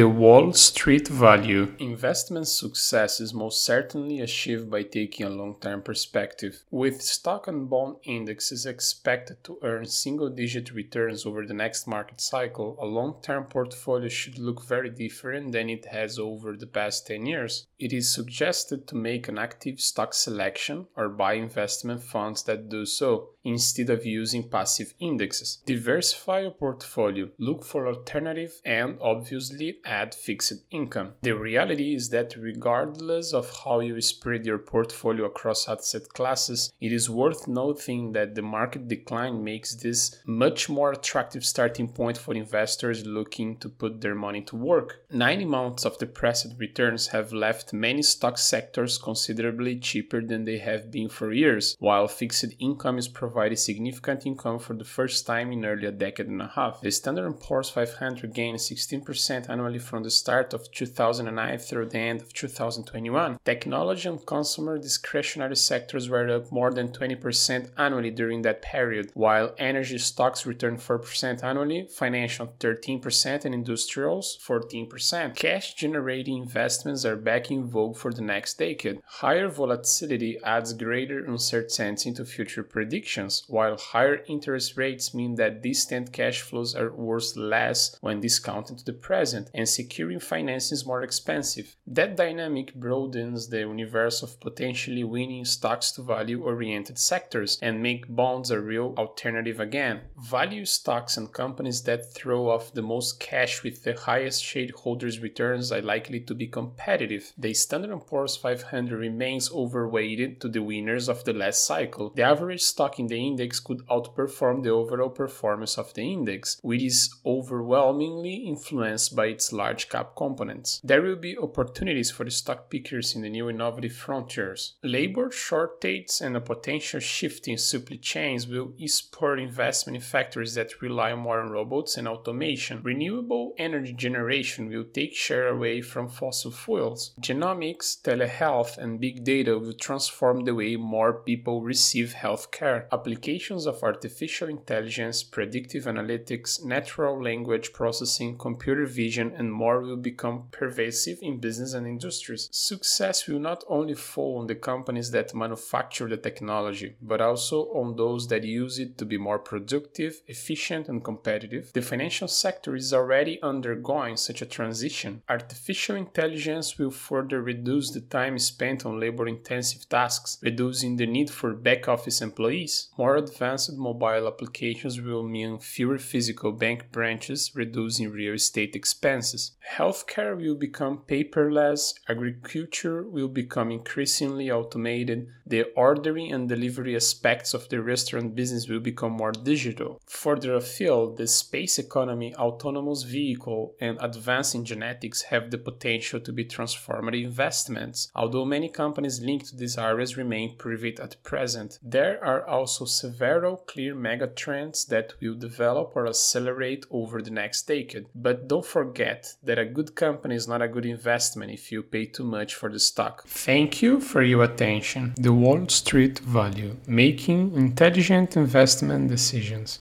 The Wall Street Value Investment success is most certainly achieved by taking a long term perspective. With stock and bond indexes expected to earn single digit returns over the next market cycle, a long term portfolio should look very different than it has over the past 10 years. It is suggested to make an active stock selection or buy investment funds that do so, instead of using passive indexes. Diversify your portfolio, look for alternative and obviously add fixed income. The reality is that regardless of how you spread your portfolio across asset classes, it is worth noting that the market decline makes this much more attractive starting point for investors looking to put their money to work. 90 months of depressed returns have left many stock sectors considerably cheaper than they have been for years, while fixed income is providing significant income for the first time in nearly a decade and a half. The Standard & Poor's 500 gained 16% annually annually from the start of 2009 through the end of 2021. Technology and consumer discretionary sectors were up more than 20% annually during that period, while energy stocks returned 4% annually, financial 13%, and industrials 14%. Cash generating investments are back in vogue for the next decade. Higher volatility adds greater uncertainty into future predictions, while higher interest rates mean that distant cash flows are worth less when discounted to the present and securing financing is more expensive. That dynamic broadens the universe of potentially winning stocks to value oriented sectors and make bonds a real alternative again. Value stocks and companies that throw off the most cash with the highest shareholders' returns are likely to be competitive. The Standard & Poor's 500 remains overweighted to the winners of the last cycle. The average stock in the index could outperform the overall performance of the index, which is overwhelmingly influenced by its large cap components. There will be opportunities for stock pickers in the new innovative frontiers. Labor shortages and a potential shift in supply chains will spur investment in factories that rely more on robots and automation. Renewable energy generation will take share away from fossil fuels. Genomics, telehealth, and big data will transform the way more people receive healthcare. Applications of artificial intelligence, predictive analytics, natural language processing, computer vision, and more will become pervasive in business and industries. Success will not only fall on the companies that manufacture the technology, but also on those that use it to be more productive, efficient, and competitive. The financial sector is already undergoing such a transition. Artificial intelligence will further reduce the time spent on labor intensive tasks, reducing the need for back office employees. More advanced mobile applications will mean fewer physical bank branches, reducing real estate expenses. Healthcare will become paperless, agriculture will become increasingly automated, the ordering and delivery aspects of the restaurant business will become more digital. Further afield, the space economy, autonomous vehicle, and advancing genetics have the potential to be transformative investments, although many companies linked to these areas remain private at present. There are also several clear megatrends that will develop or accelerate over the next decade. But don't forget that a good company is not a good investment if you pay too much for the stock. Thank you for your attention. The Wall Street Value Making Intelligent Investment Decisions.